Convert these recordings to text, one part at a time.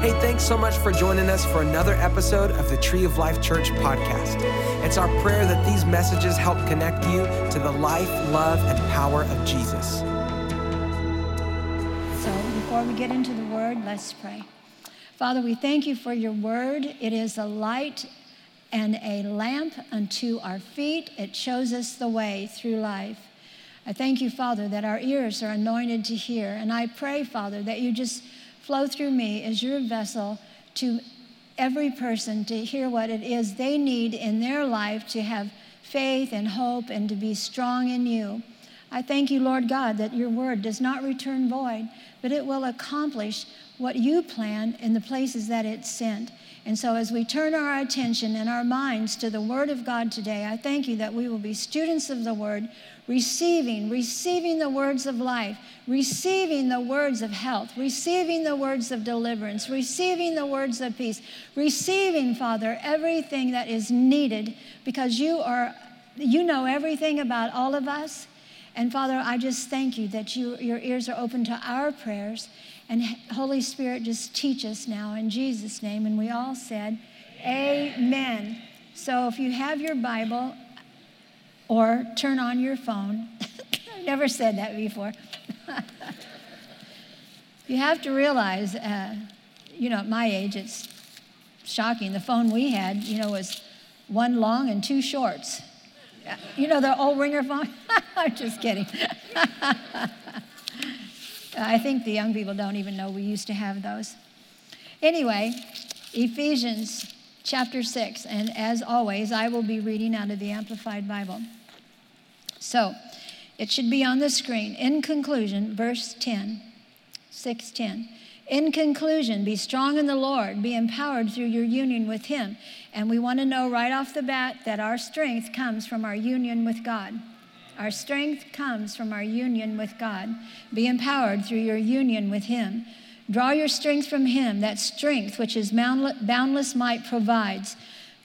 Hey, thanks so much for joining us for another episode of the Tree of Life Church podcast. It's our prayer that these messages help connect you to the life, love, and power of Jesus. So, before we get into the word, let's pray. Father, we thank you for your word. It is a light and a lamp unto our feet. It shows us the way through life. I thank you, Father, that our ears are anointed to hear. And I pray, Father, that you just flow through me as your vessel to every person to hear what it is they need in their life to have faith and hope and to be strong in you. I thank you, Lord God, that your word does not return void, but it will accomplish what you plan in the places that it's sent. And so, as we turn our attention and our minds to the Word of God today, I thank you that we will be students of the Word, receiving, receiving the words of life, receiving the words of health, receiving the words of deliverance, receiving the words of peace, receiving, Father, everything that is needed because you are you know everything about all of us. And Father, I just thank you that you, your ears are open to our prayers. And Holy Spirit, just teach us now in Jesus' name. And we all said, Amen. Amen. So if you have your Bible or turn on your phone, I've never said that before. you have to realize, uh, you know, at my age, it's shocking. The phone we had, you know, was one long and two shorts. You know, the old ringer phone? I'm just kidding. I think the young people don't even know we used to have those. Anyway, Ephesians chapter 6, and as always, I will be reading out of the Amplified Bible. So, it should be on the screen. In conclusion, verse 10, 610. In conclusion, be strong in the Lord, be empowered through your union with Him. And we want to know right off the bat that our strength comes from our union with God. Our strength comes from our union with God. Be empowered through your union with Him. Draw your strength from Him, that strength which His boundless might provides.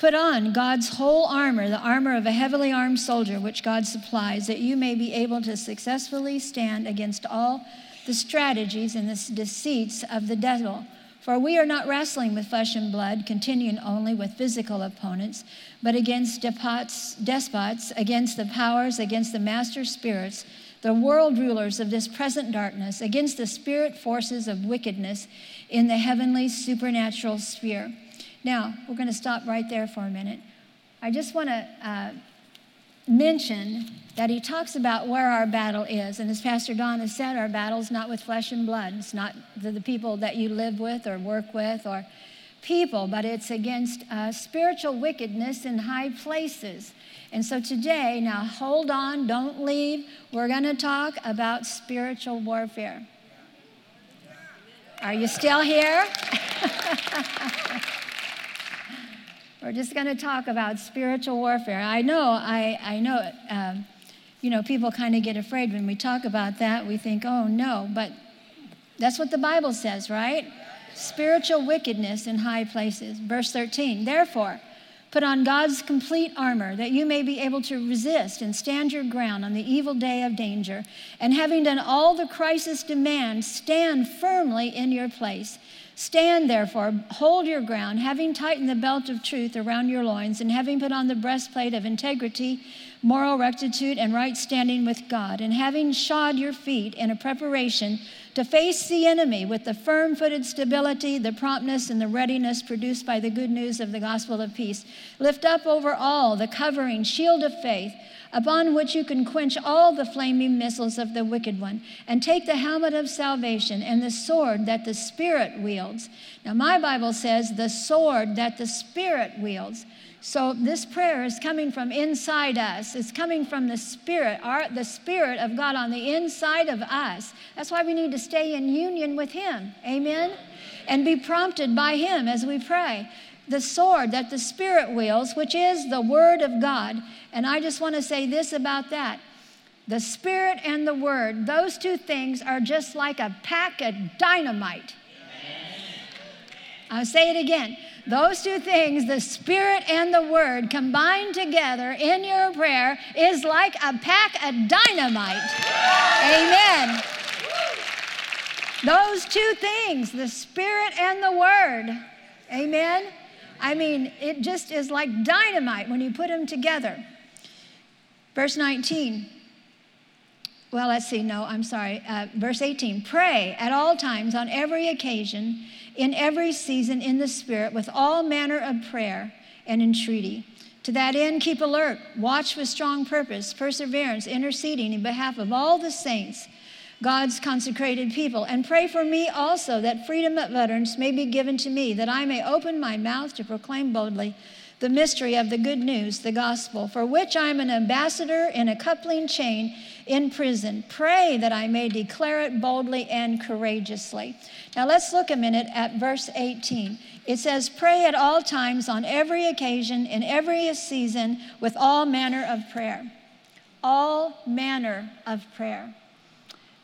Put on God's whole armor, the armor of a heavily armed soldier, which God supplies, that you may be able to successfully stand against all the strategies and the deceits of the devil. For we are not wrestling with flesh and blood, continuing only with physical opponents, but against despots, despots, against the powers, against the master spirits, the world rulers of this present darkness, against the spirit forces of wickedness in the heavenly supernatural sphere. Now, we're going to stop right there for a minute. I just want to uh, mention that he talks about where our battle is. And as Pastor Don has said, our battle is not with flesh and blood. It's not the, the people that you live with or work with or people, but it's against uh, spiritual wickedness in high places. And so today, now hold on, don't leave. We're going to talk about spiritual warfare. Are you still here? We're just going to talk about spiritual warfare. I know, I, I know, um, you know, people kind of get afraid when we talk about that. We think, oh no, but that's what the Bible says, right? Spiritual wickedness in high places. Verse 13, therefore, put on God's complete armor that you may be able to resist and stand your ground on the evil day of danger. And having done all the crisis demands, stand firmly in your place. Stand therefore, hold your ground, having tightened the belt of truth around your loins, and having put on the breastplate of integrity, moral rectitude, and right standing with God, and having shod your feet in a preparation to face the enemy with the firm footed stability, the promptness, and the readiness produced by the good news of the gospel of peace. Lift up over all the covering shield of faith upon which you can quench all the flaming missiles of the wicked one, and take the helmet of salvation and the sword that the Spirit wields. Now, my Bible says the sword that the Spirit wields. So this prayer is coming from inside us. It's coming from the Spirit, our, the Spirit of God on the inside of us. That's why we need to stay in union with Him. Amen? And be prompted by Him as we pray the sword that the Spirit wields, which is the Word of God. And I just want to say this about that. The Spirit and the Word, those two things are just like a pack of dynamite. I'll say it again. Those two things, the Spirit and the Word, combined together in your prayer, is like a pack of dynamite. Amen. Those two things, the Spirit and the Word. Amen? I mean, it just is like dynamite when you put them together. Verse 19. Well, let's see. No, I'm sorry. Uh, verse 18. Pray at all times, on every occasion, in every season, in the Spirit, with all manner of prayer and entreaty. To that end, keep alert, watch with strong purpose, perseverance, interceding in behalf of all the saints God's consecrated people. And pray for me also that freedom of utterance may be given to me, that I may open my mouth to proclaim boldly the mystery of the good news, the gospel, for which I am an ambassador in a coupling chain in prison. Pray that I may declare it boldly and courageously. Now let's look a minute at verse 18. It says, Pray at all times, on every occasion, in every season, with all manner of prayer. All manner of prayer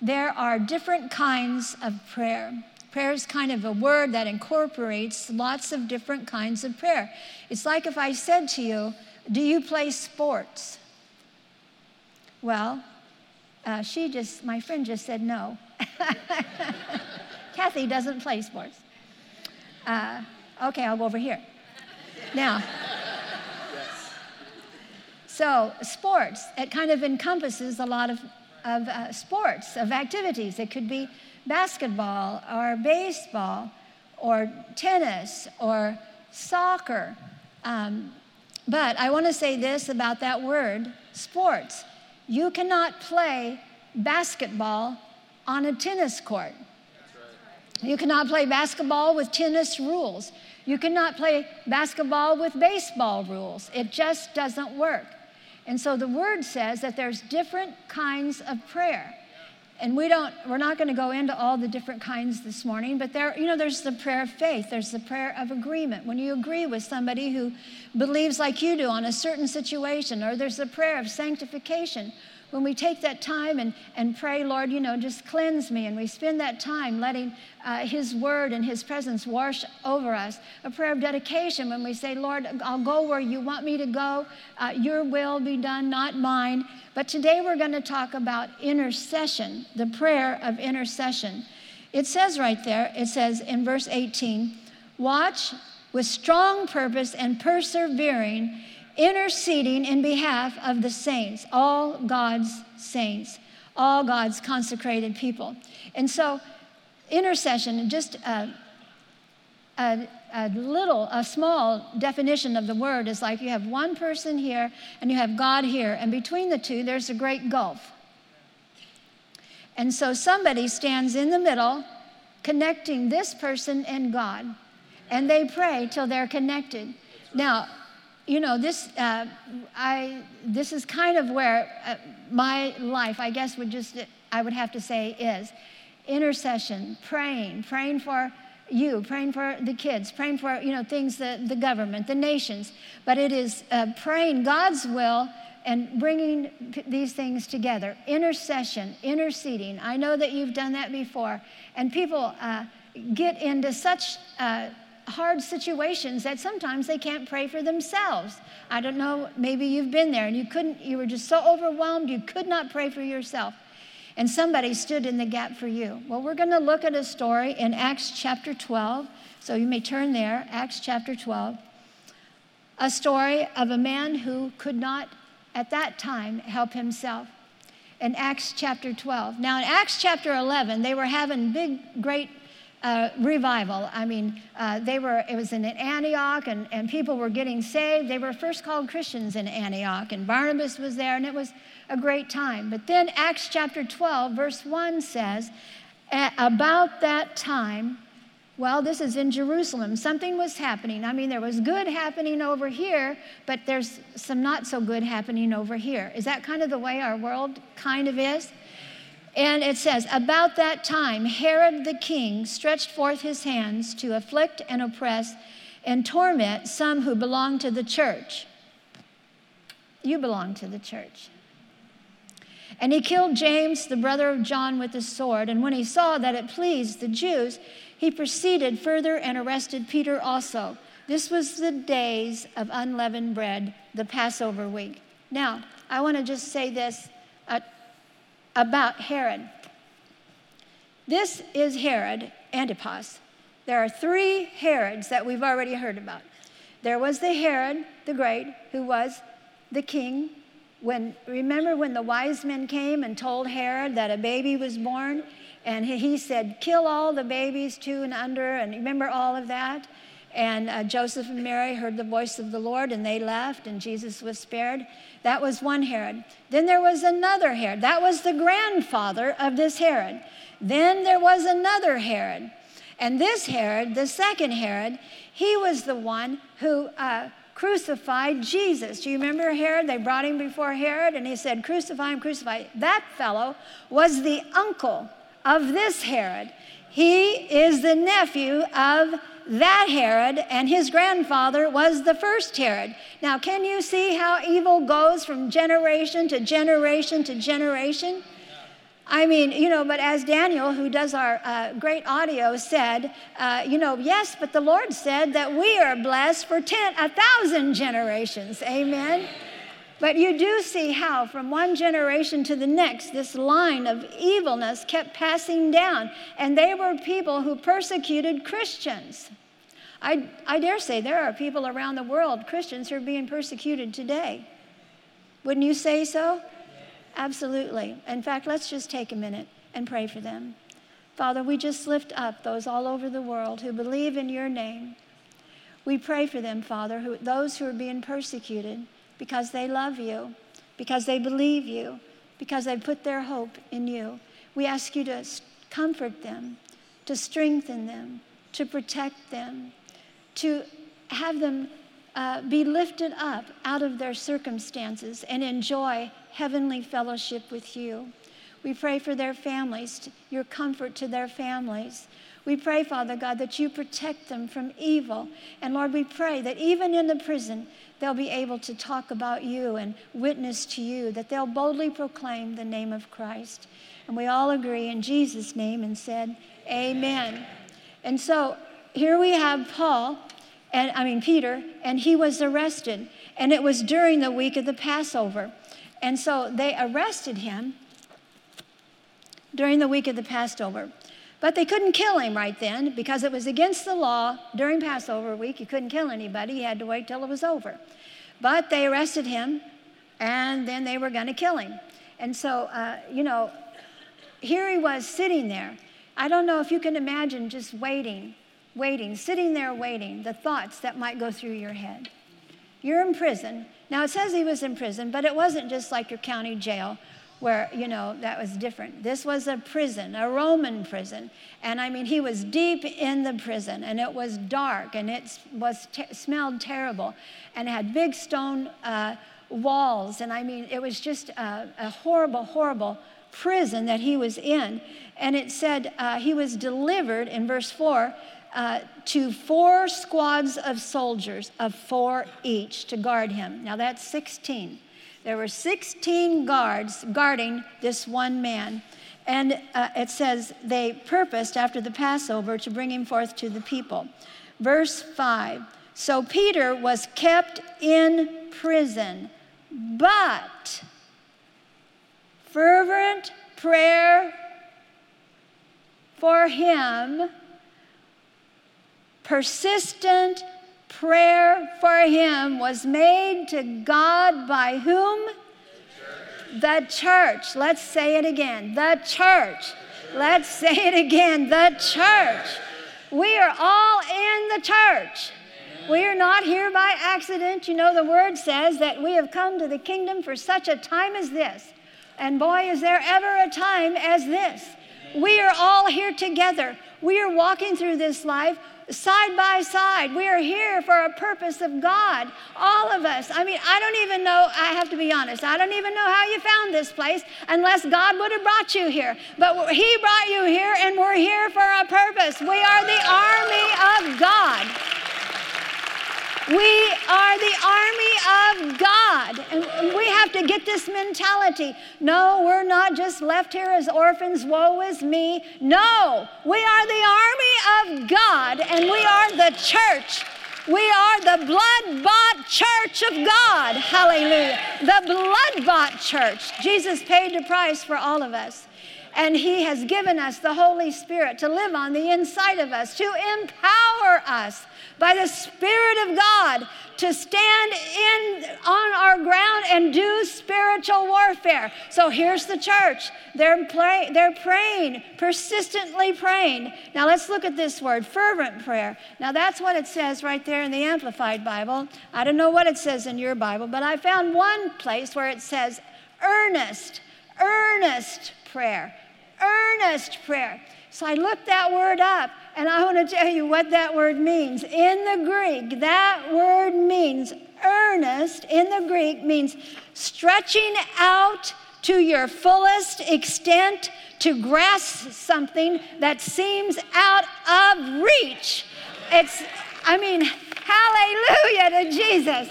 there are different kinds of prayer. Prayer is kind of a word that incorporates lots of different kinds of prayer. It's like if I said to you, Do you play sports? Well, uh, she just, my friend just said no. Kathy doesn't play sports. Uh, okay, I'll go over here. Now, so sports, it kind of encompasses a lot of of uh, sports, of activities. It could be basketball or baseball or tennis or soccer. Um, but I want to say this about that word sports. You cannot play basketball on a tennis court. You cannot play basketball with tennis rules. You cannot play basketball with baseball rules. It just doesn't work. And so the word says that there's different kinds of prayer. And we don't, we're not going to go into all the different kinds this morning, but there, you know, there's the prayer of faith, there's the prayer of agreement. When you agree with somebody who believes like you do on a certain situation, or there's the prayer of sanctification, when we take that time and, and pray, Lord, you know, just cleanse me, and we spend that time letting uh, His word and His presence wash over us. A prayer of dedication when we say, Lord, I'll go where you want me to go. Uh, your will be done, not mine. But today we're going to talk about intercession, the prayer of intercession. It says right there, it says in verse 18, watch with strong purpose and persevering interceding in behalf of the saints, all God's saints, all God's consecrated people. And so, intercession, just a, a, a, little, a small definition of the word is like you have one person here and you have God here, and between the two, there's a great gulf. And so, somebody stands in the middle, connecting this person and God, and they pray till they're connected. Now, you know, this, uh, I, this is kind of where uh, my life, I guess, would just, I would have to say, is intercession, praying, praying for you, praying for the kids, praying for, you know, things, the, the government, the nations. But it is uh, praying God's will and bringing p- these things together. Intercession, interceding. I know that you've done that before. And people uh, get into such uh, hard situations that sometimes they can't pray for themselves. I don't know, maybe you've been there and you couldn't, you were just so overwhelmed you could not pray for yourself. And somebody stood in the gap for you. Well, we're going to look at a story in Acts chapter 12. So you may turn there, Acts chapter 12. A story of a man who could not, at that time, help himself. In Acts chapter 12. Now, in Acts chapter 11, they were having big, great uh, revival. I mean, uh, they were, it was in Antioch and, and people were getting saved. They were first called Christians in Antioch, and Barnabas was there, and it was a great time. But then Acts chapter 12, verse 1 says, About that time, well, this is in Jerusalem. Something was happening. I mean, there was good happening over here, but there's some not so good happening over here. Is that kind of the way our world kind of is? And it says, About that time, Herod the king stretched forth his hands to afflict and oppress and torment some who belonged to the church. You belong to the church. And he killed James, the brother of John, with a sword. And when he saw that it pleased the Jews, he proceeded further and arrested Peter also. This was the days of unleavened bread, the Passover week. Now, I want to just say this. Uh, about Herod. This is Herod Antipas. There are three Herods that we've already heard about. There was the Herod the Great, who was the king. When remember when the wise men came and told Herod that a baby was born, and he said, "Kill all the babies two and under," and remember all of that. And uh, Joseph and Mary heard the voice of the Lord and they left, and Jesus was spared. That was one Herod. Then there was another Herod. That was the grandfather of this Herod. Then there was another Herod. And this Herod, the second Herod, he was the one who uh, crucified Jesus. Do you remember Herod? They brought him before Herod and he said, Crucify him, crucify. That fellow was the uncle of this Herod. He is the nephew of that Herod, and his grandfather was the first Herod. Now, can you see how evil goes from generation to generation to generation? I mean, you know, but as Daniel, who does our uh, great audio, said, uh, you know, yes, but the Lord said that we are blessed for ten, a thousand generations. Amen. But you do see how, from one generation to the next, this line of evilness kept passing down. And they were people who persecuted Christians. I, I dare say there are people around the world, Christians, who are being persecuted today. Wouldn't you say so? Absolutely. In fact, let's just take a minute and pray for them. Father, we just lift up those all over the world who believe in your name. We pray for them, Father, who, those who are being persecuted because they love you, because they believe you, because they put their hope in you. We ask you to comfort them, to strengthen them, to protect them, to have them uh, be lifted up out of their circumstances and enjoy heavenly fellowship with you. We pray for their families, your comfort to their families. We pray, Father God, that you protect them from evil. And Lord, we pray that even in the prison, they'll be able to talk about you and witness to you, that they'll boldly proclaim the name of Christ. And we all agree in Jesus' name and said, Amen. And so here we have Paul, and I mean Peter, and he was arrested. And it was during the week of the Passover. And so they arrested him during the week of the Passover. But they couldn't kill him right then because it was against the law during Passover week. You couldn't kill anybody, you had to wait till it was over. But they arrested him and then they were going to kill him. And so, uh, you know, here he was sitting there. I don't know if you can imagine just waiting, waiting, sitting there waiting, the thoughts that might go through your head. You're in prison. Now, it says he was in prison, but it wasn't just like your county jail where, you know, that was different. This was a prison, a Roman prison. And I mean, he was deep in the prison, and it was dark, and it was te- smelled terrible, and it had big stone uh, walls. And I mean, it was just a, a, horrible, horrible prison that he was in. And it said uh, he was delivered in verse 4 uh, to four squads of soldiers, of four each, to guard him. Now that's 16. There were 16 guards guarding this one man. And uh, it says they purposed after the Passover to bring him forth to the people. Verse 5 So Peter was kept in prison, but fervent prayer for him persistent prayer for him was made to God by whom? The church. Let's say it again. The church. Let's say it again. The church. We are all in the church. We are not here by accident. You know, the word says that we have come to the kingdom for such a time as this. And boy, is there ever a time as this. We are all here together. We are walking through this life side by side. We are here for a purpose of God. All of us. I mean, I don't even know, I have to be honest, I don't even know how you found this place unless God would have brought you here. But He brought you here, and we're here for a purpose. We are the army of God. We are the army of God. And we have to get this mentality. No, we're not just left here as orphans, woe is me. No, we are the army of God and we are the church. We are the blood bought church of God. Hallelujah. The blood bought church. Jesus paid the price for all of us. And He has given us the Holy Spirit to live on the inside of us, to empower us by the Spirit of God to stand in on our ground and do spiritual warfare. So here's the church. They're, pray, they're praying, persistently praying. Now let's look at this word, fervent prayer. Now that's what it says right there in the Amplified Bible. I don't know what it says in your Bible, but I found one place where it says earnest, earnest prayer, earnest prayer. So I looked that word up, and I want to tell you what that word means. In the Greek, that word means earnest, in the Greek, means stretching out to your fullest extent to grasp something that seems out of reach. It's, I mean, hallelujah to Jesus.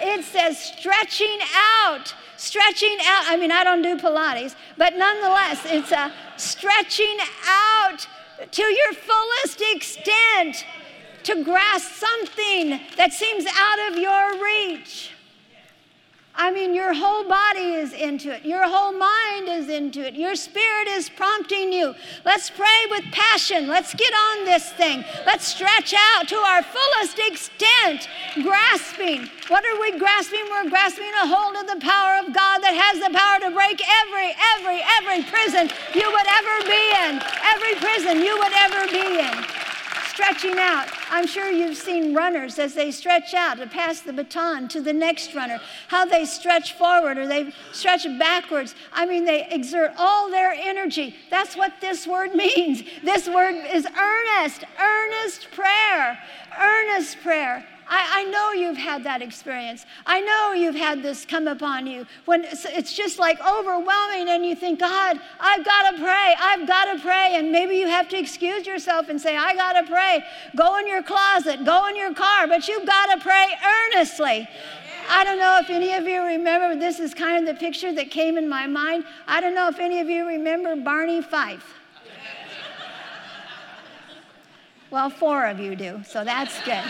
It says stretching out stretching out. I mean, I don't do Pilates, but nonetheless, it's a stretching out to your fullest extent to grasp something that seems out of your reach. I mean, your whole body is into it. Your whole mind is into it. Your spirit is prompting you. Let's pray with passion. Let's get on this thing. Let's stretch out to our fullest extent, grasping. What are we grasping? We're grasping a hold of the power of God that has the power to break every, every, every prison you would ever be in. Every prison you would ever be in stretching out. I'm sure you've seen runners as they stretch out to pass the baton to the next runner, how they stretch forward or they stretch backwards. I mean, they exert all their energy. That's what this word means. This word is earnest, earnest prayer, earnest prayer. I, I, know you've had that experience. I know you've had this come upon you when it's, it's just like overwhelming and you think, God, I've got to pray. I've got to pray. And maybe you have to excuse yourself and say, I got to pray. Go in your closet, go in your car, but you've got to pray earnestly. I don't know if any of you remember, this is kind of the picture that came in my mind. I don't know if any of you remember Barney Fife. Well, four of you do, so that's good.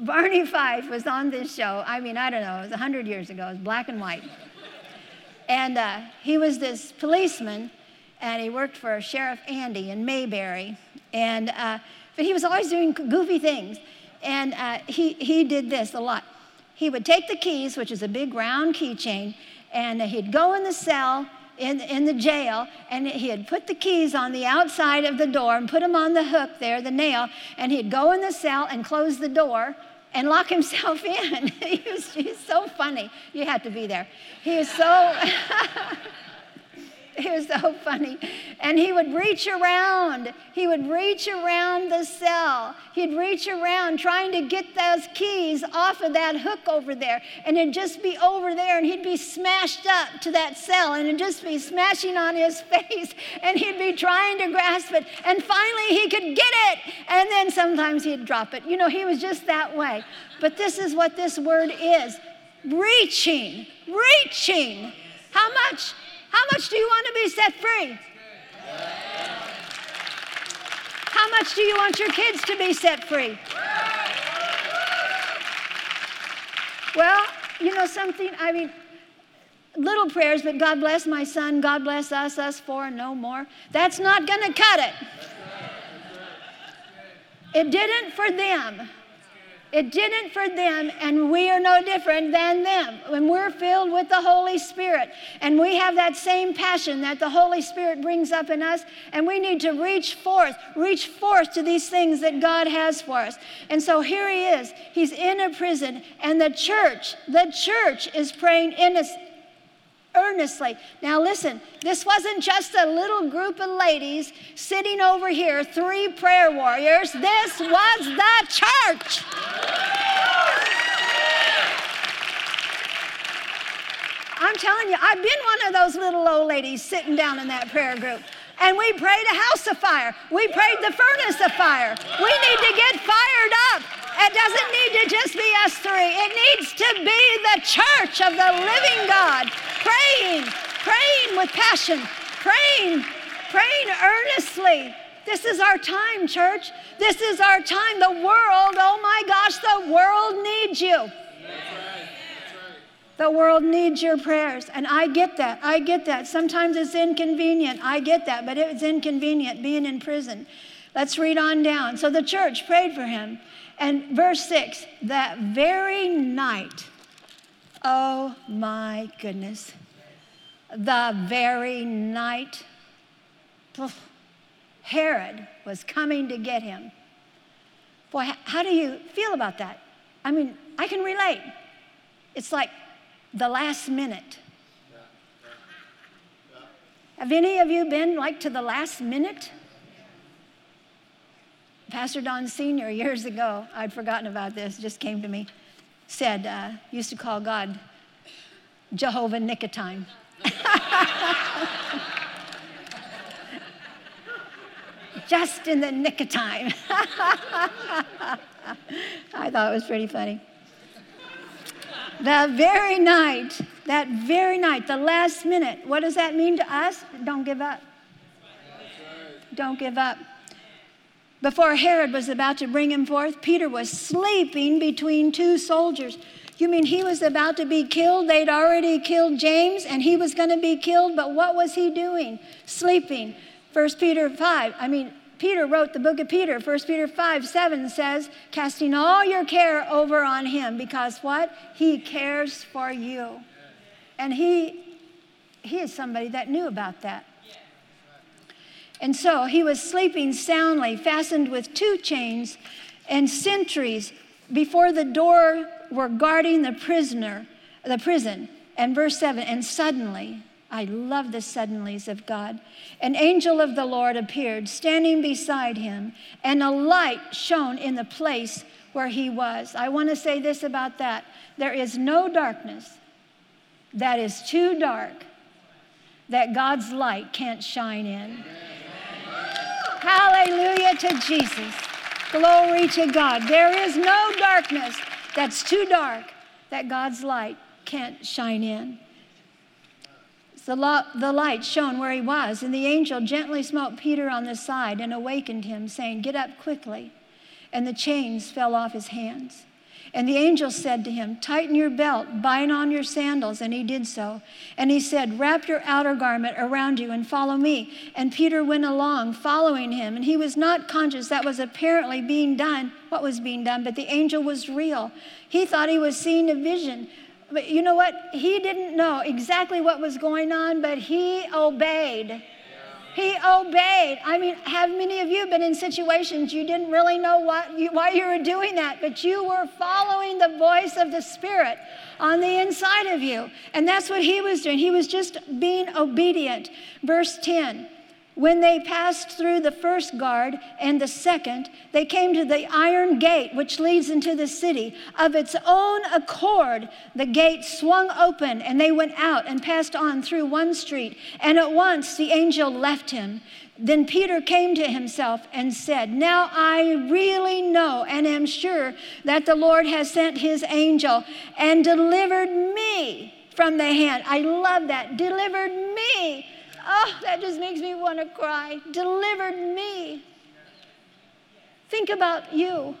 Barney Fife was on this show. I mean, I don't know, it was 100 years ago, it was black and white. And uh, he was this policeman, and he worked for Sheriff Andy in Mayberry. And, uh, but he was always doing goofy things. And uh, he, he did this a lot. He would take the keys, which is a big round keychain, and he'd go in the cell in, in the jail, and he had put the keys on the outside of the door and put them on the hook there, the nail, and he'd go in the cell and close the door and lock himself in. he was, he's so funny. You had to be there. He was so. He was so funny. And he would reach around. He would reach around the cell. He'd reach around trying to get those keys off of that hook over there. And it'd just be over there, and he'd be smashed up to that cell, and it'd just be smashing on his face. And he'd be trying to grasp it. And finally, he could get it. And then sometimes he'd drop it. You know, he was just that way. But this is what this word is reaching, reaching. How much? How much do you want to be set free? How much do you want your kids to be set free? Well, you know something? I mean, little prayers, but God bless my son, God bless us, us four, no more. That's not going to cut it. It didn't for them. It didn't for them, and we are no different than them. When we're filled with the Holy Spirit, and we have that same passion that the Holy Spirit brings up in us, and we need to reach forth, reach forth to these things that God has for us. And so here he is. He's in a prison, and the church, the church is praying in a, earnestly. Now, listen, this wasn't just a little group of ladies sitting over here, three prayer warriors. This was the church. I'm telling you, I've been one of those little old ladies sitting down in that prayer group. And we prayed a house of fire. We prayed the furnace of fire. We need to get fired up. It doesn't need to just be us three, it needs to be the church of the living God, praying, praying with passion, praying, praying earnestly. This is our time, church. This is our time. The world, oh my gosh, the world needs you. The world needs your prayers. And I get that. I get that. Sometimes it's inconvenient. I get that. But it's inconvenient being in prison. Let's read on down. So the church prayed for him. And verse 6 that very night, oh my goodness, the very night, Herod was coming to get him. Boy, how do you feel about that? I mean, I can relate. It's like the last minute. Have any of you been like to the last minute? Pastor Don Sr., years ago, I'd forgotten about this, just came to me, said, uh, used to call God Jehovah Nicotine. just in the nick of time. I thought it was pretty funny. The very night, that very night, the last minute, what does that mean to us? Don't give up. Don't give up. Before Herod was about to bring him forth, Peter was sleeping between two soldiers. You mean he was about to be killed? They'd already killed James and he was going to be killed, but what was he doing? Sleeping. 1 Peter 5, I mean, Peter wrote the book of Peter, 1 Peter 5 7 says, casting all your care over on him because what? He cares for you. And he, he is somebody that knew about that. And so he was sleeping soundly, fastened with two chains, and sentries before the door were guarding the prisoner, the prison. And verse 7 and suddenly, I love the suddenlies of God. An angel of the Lord appeared, standing beside him, and a light shone in the place where he was. I want to say this about that there is no darkness that is too dark that God's light can't shine in. Hallelujah to Jesus. Glory to God. There is no darkness that's too dark that God's light can't shine in. The, lo- the light shone where he was, and the angel gently smote Peter on the side and awakened him, saying, Get up quickly. And the chains fell off his hands. And the angel said to him, Tighten your belt, bind on your sandals. And he did so. And he said, Wrap your outer garment around you and follow me. And Peter went along, following him. And he was not conscious that was apparently being done, what was being done, but the angel was real. He thought he was seeing a vision. But you know what? He didn't know exactly what was going on, but he obeyed. He obeyed. I mean, have many of you been in situations you didn't really know what you, why you were doing that, but you were following the voice of the Spirit on the inside of you? And that's what he was doing. He was just being obedient. Verse 10 when they passed through the first guard and the second, they came to the iron gate which leads into the city. Of its own accord, the gate swung open and they went out and passed on through one street. And at once the angel left him. Then Peter came to himself and said, Now I really know and am sure that the Lord has sent his angel and delivered me from the hand. I love that. Delivered me Oh, that just makes me want to cry. Delivered me. Think about you.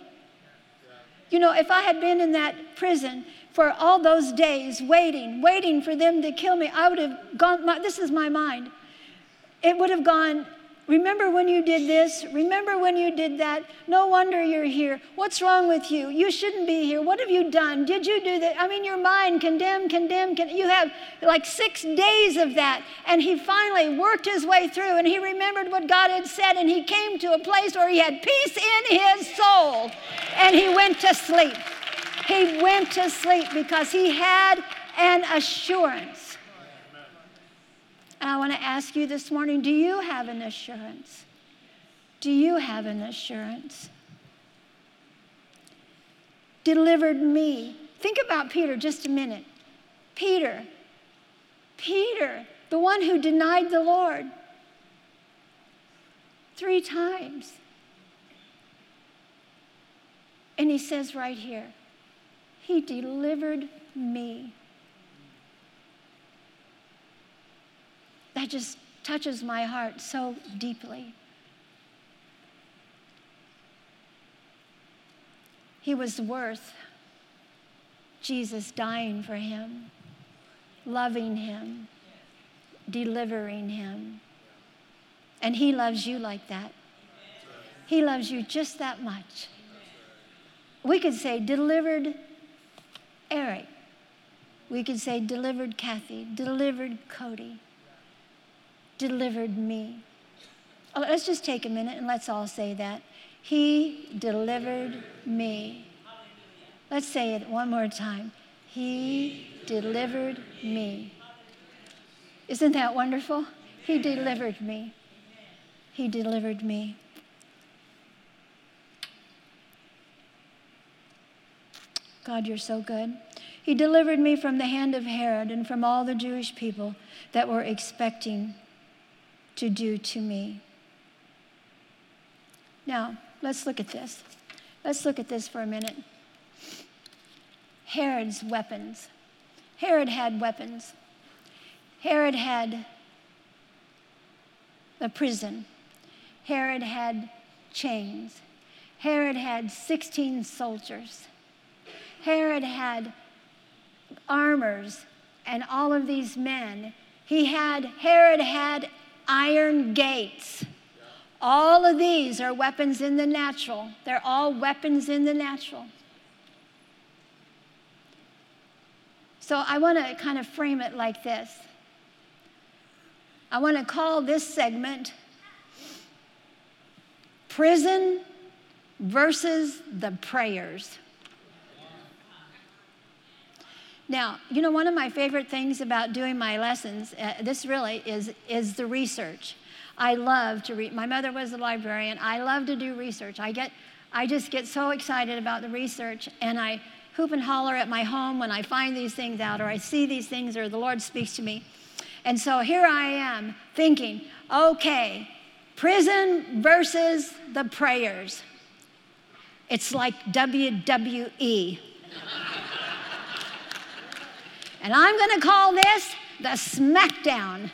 You know, if I had been in that prison for all those days, waiting, waiting for them to kill me, I would have gone, my, this is my mind. It would have gone, Remember when you did this? Remember when you did that? No wonder you're here. What's wrong with you? You shouldn't be here. What have you done? Did you do that? I mean, your mind condemn, condemn, condemn. You have like six days of that. And he finally worked his way through and he remembered what God had said and he came to a place where he had peace in his soul and he went to sleep. He went to sleep because he had an assurance and I want to ask you this morning do you have an assurance? Do you have an assurance? Delivered me. Think about Peter just a minute. Peter, Peter, the one who denied the Lord three times. And he says right here, He delivered me. That just touches my heart so deeply. He was worth Jesus dying for him. loving him, delivering him. And he loves you like that. He loves you just that much. We could say, delivered Eric. We could say, delivered Kathy, delivered Cody, delivered me. Oh, let's just take a minute and let's all say that. He delivered me. Let's say it one more time. He delivered me. Isn't that wonderful? He delivered me. He delivered me. God, you're so good. He delivered me from the hand of Herod and from all the Jewish people that were expecting to do to me. Now, let's look at this. Let's look at this for a minute. Herod's weapons. Herod had weapons. Herod had a prison. Herod had chains. Herod had 16 soldiers. Herod had armors and all of these men. He had, Herod had iron gates. All of these are weapons in the natural. They're all weapons in the natural. So I want to kind of frame it like this. I want to call this segment Prison versus the Prayers. Now, you know, one of my favorite things about doing my lessons, uh, this really is, is the research. I love to read. My mother was a librarian. I love to do research. I get, I just get so excited about the research, and I hoop and holler at my home when I find these things out, or I see these things, or the Lord speaks to me. And so here I am thinking, okay, prison versus the prayers. It's like WWE. And I'm going to call this the smackdown.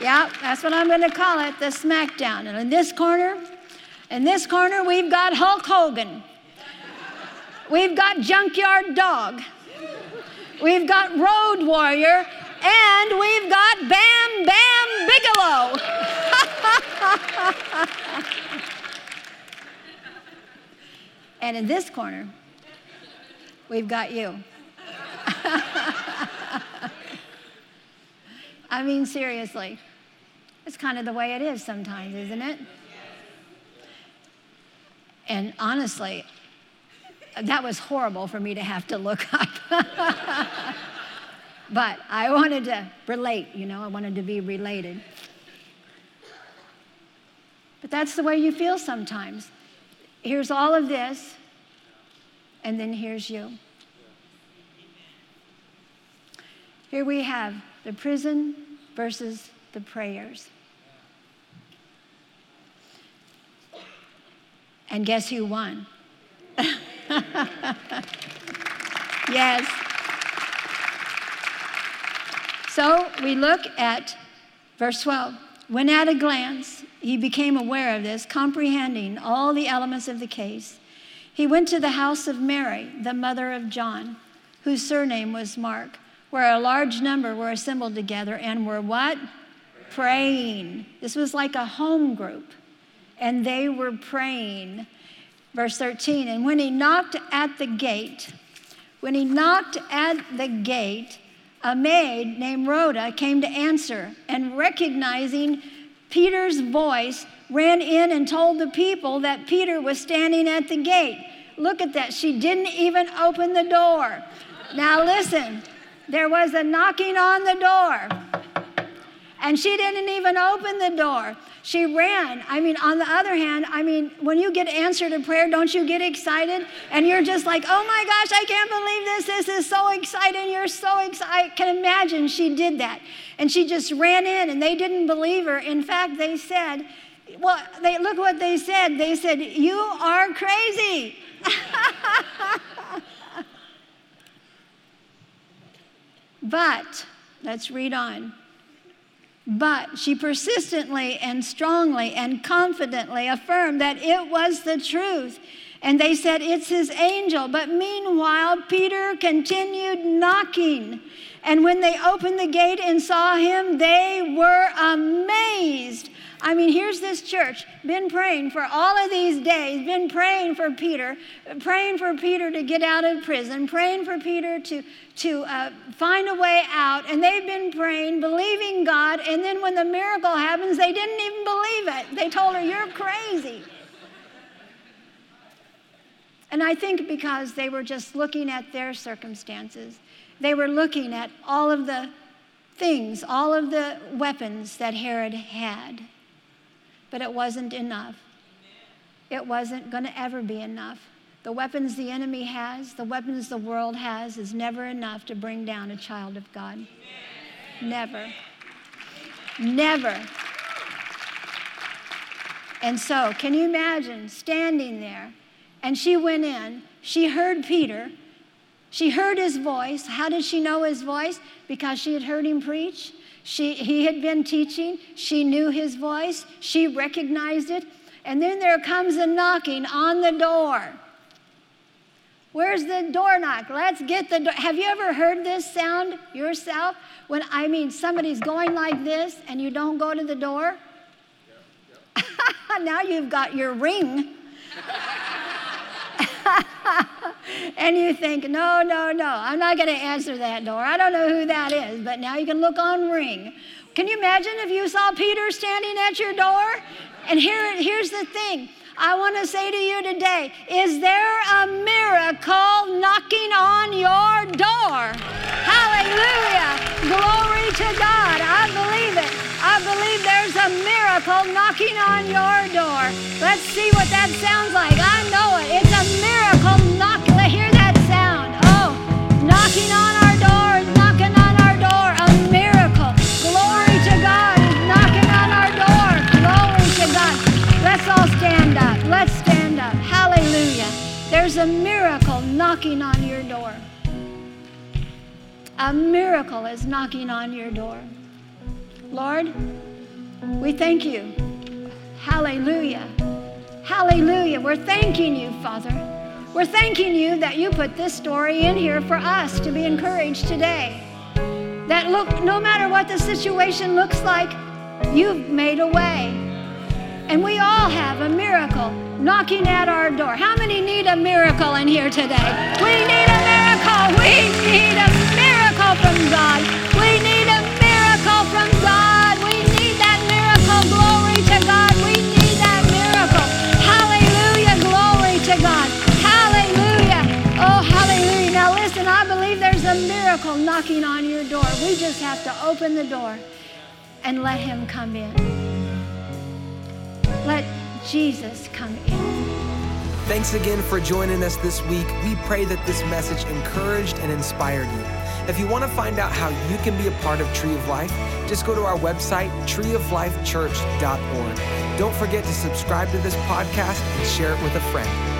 yeah, that's what I'm going to call it, the smackdown. And in this corner, in this corner, we've got Hulk Hogan. We've got Junkyard Dog. We've got Road Warrior. And we've got Bam Bam Bigelow. And in this corner, we've got you. I mean, seriously, it's kind of the way it is sometimes, isn't it? And honestly, that was horrible for me to have to look up. but I wanted to relate, you know, I wanted to be related. But that's the way you feel sometimes here's all of this, and then here's you. Here we have the prison versus the prayers. And guess who won? yes. So we look at verse 12. When at a glance he became aware of this, comprehending all the elements of the case, he went to the house of Mary, the mother of John, whose surname was Mark, where a large number were assembled together and were what? Praying. This was like a home group, and they were praying. Verse 13, and when he knocked at the gate, when he knocked at the gate, a maid named Rhoda came to answer, and recognizing Peter's voice, ran in and told the people that Peter was standing at the gate. Look at that. She didn't even open the door. Now, listen, there was a knocking on the door. And she didn't even open the door. She ran. I mean, on the other hand, I mean, when you get answered in prayer, don't you get excited? And you're just like, oh my gosh, I can't believe this. This is so exciting. You're so excited. I can imagine she did that. And she just ran in, and they didn't believe her. In fact, they said, well, they, look what they said. They said, you are crazy. but, let's read on. But she persistently and strongly and confidently affirmed that it was the truth. And they said, It's his angel. But meanwhile, Peter continued knocking. And when they opened the gate and saw him, they were amazed. I mean, here's this church, been praying for all of these days, been praying for Peter, praying for Peter to get out of prison, praying for Peter to, to uh, find a way out. And they've been praying, believing God. And then when the miracle happens, they didn't even believe it. They told her, You're crazy. And I think because they were just looking at their circumstances, they were looking at all of the things, all of the weapons that Herod had. But it wasn't enough. It wasn't going to ever be enough. The weapons the enemy has, the weapons the world has, is never enough to bring down a child of God. Never. Never. And so, can you imagine standing there? And she went in, she heard Peter, she heard his voice. How did she know his voice? Because she had heard him preach. She, he had been teaching. She knew his voice. She recognized it. And then there comes a knocking on the door. Where's the door knock? Let's get the door. Have you ever heard this sound yourself? When I mean somebody's going like this and you don't go to the door? now you've got your ring. and you think, no, no, no, I'm not going to answer that door. I don't know who that is, but now you can look on Ring. Can you imagine if you saw Peter standing at your door? And here, here's the thing I want to say to you today is there a miracle knocking on your door? Hallelujah. Glory to God. I believe it. I believe there's a miracle knocking on your door. Let's see what that sounds like. I know it. It's a miracle knocking on our door, is knocking on our door. A miracle. Glory to God is knocking on our door. Glory to God. Let's all stand up. Let's stand up. Hallelujah. There's a miracle knocking on your door. A miracle is knocking on your door. Lord, we thank you. Hallelujah. Hallelujah. We're thanking you, Father. We're thanking you that you put this story in here for us to be encouraged today. That look, no matter what the situation looks like, you've made a way. And we all have a miracle knocking at our door. How many need a miracle in here today? We need a miracle. We need a miracle from God. We need a miracle from God. We need that miracle. Glory to God. We need that miracle. Hallelujah. Glory to God. A miracle knocking on your door. We just have to open the door and let him come in. Let Jesus come in. Thanks again for joining us this week. We pray that this message encouraged and inspired you. If you want to find out how you can be a part of Tree of Life, just go to our website, treeoflifechurch.org. Don't forget to subscribe to this podcast and share it with a friend.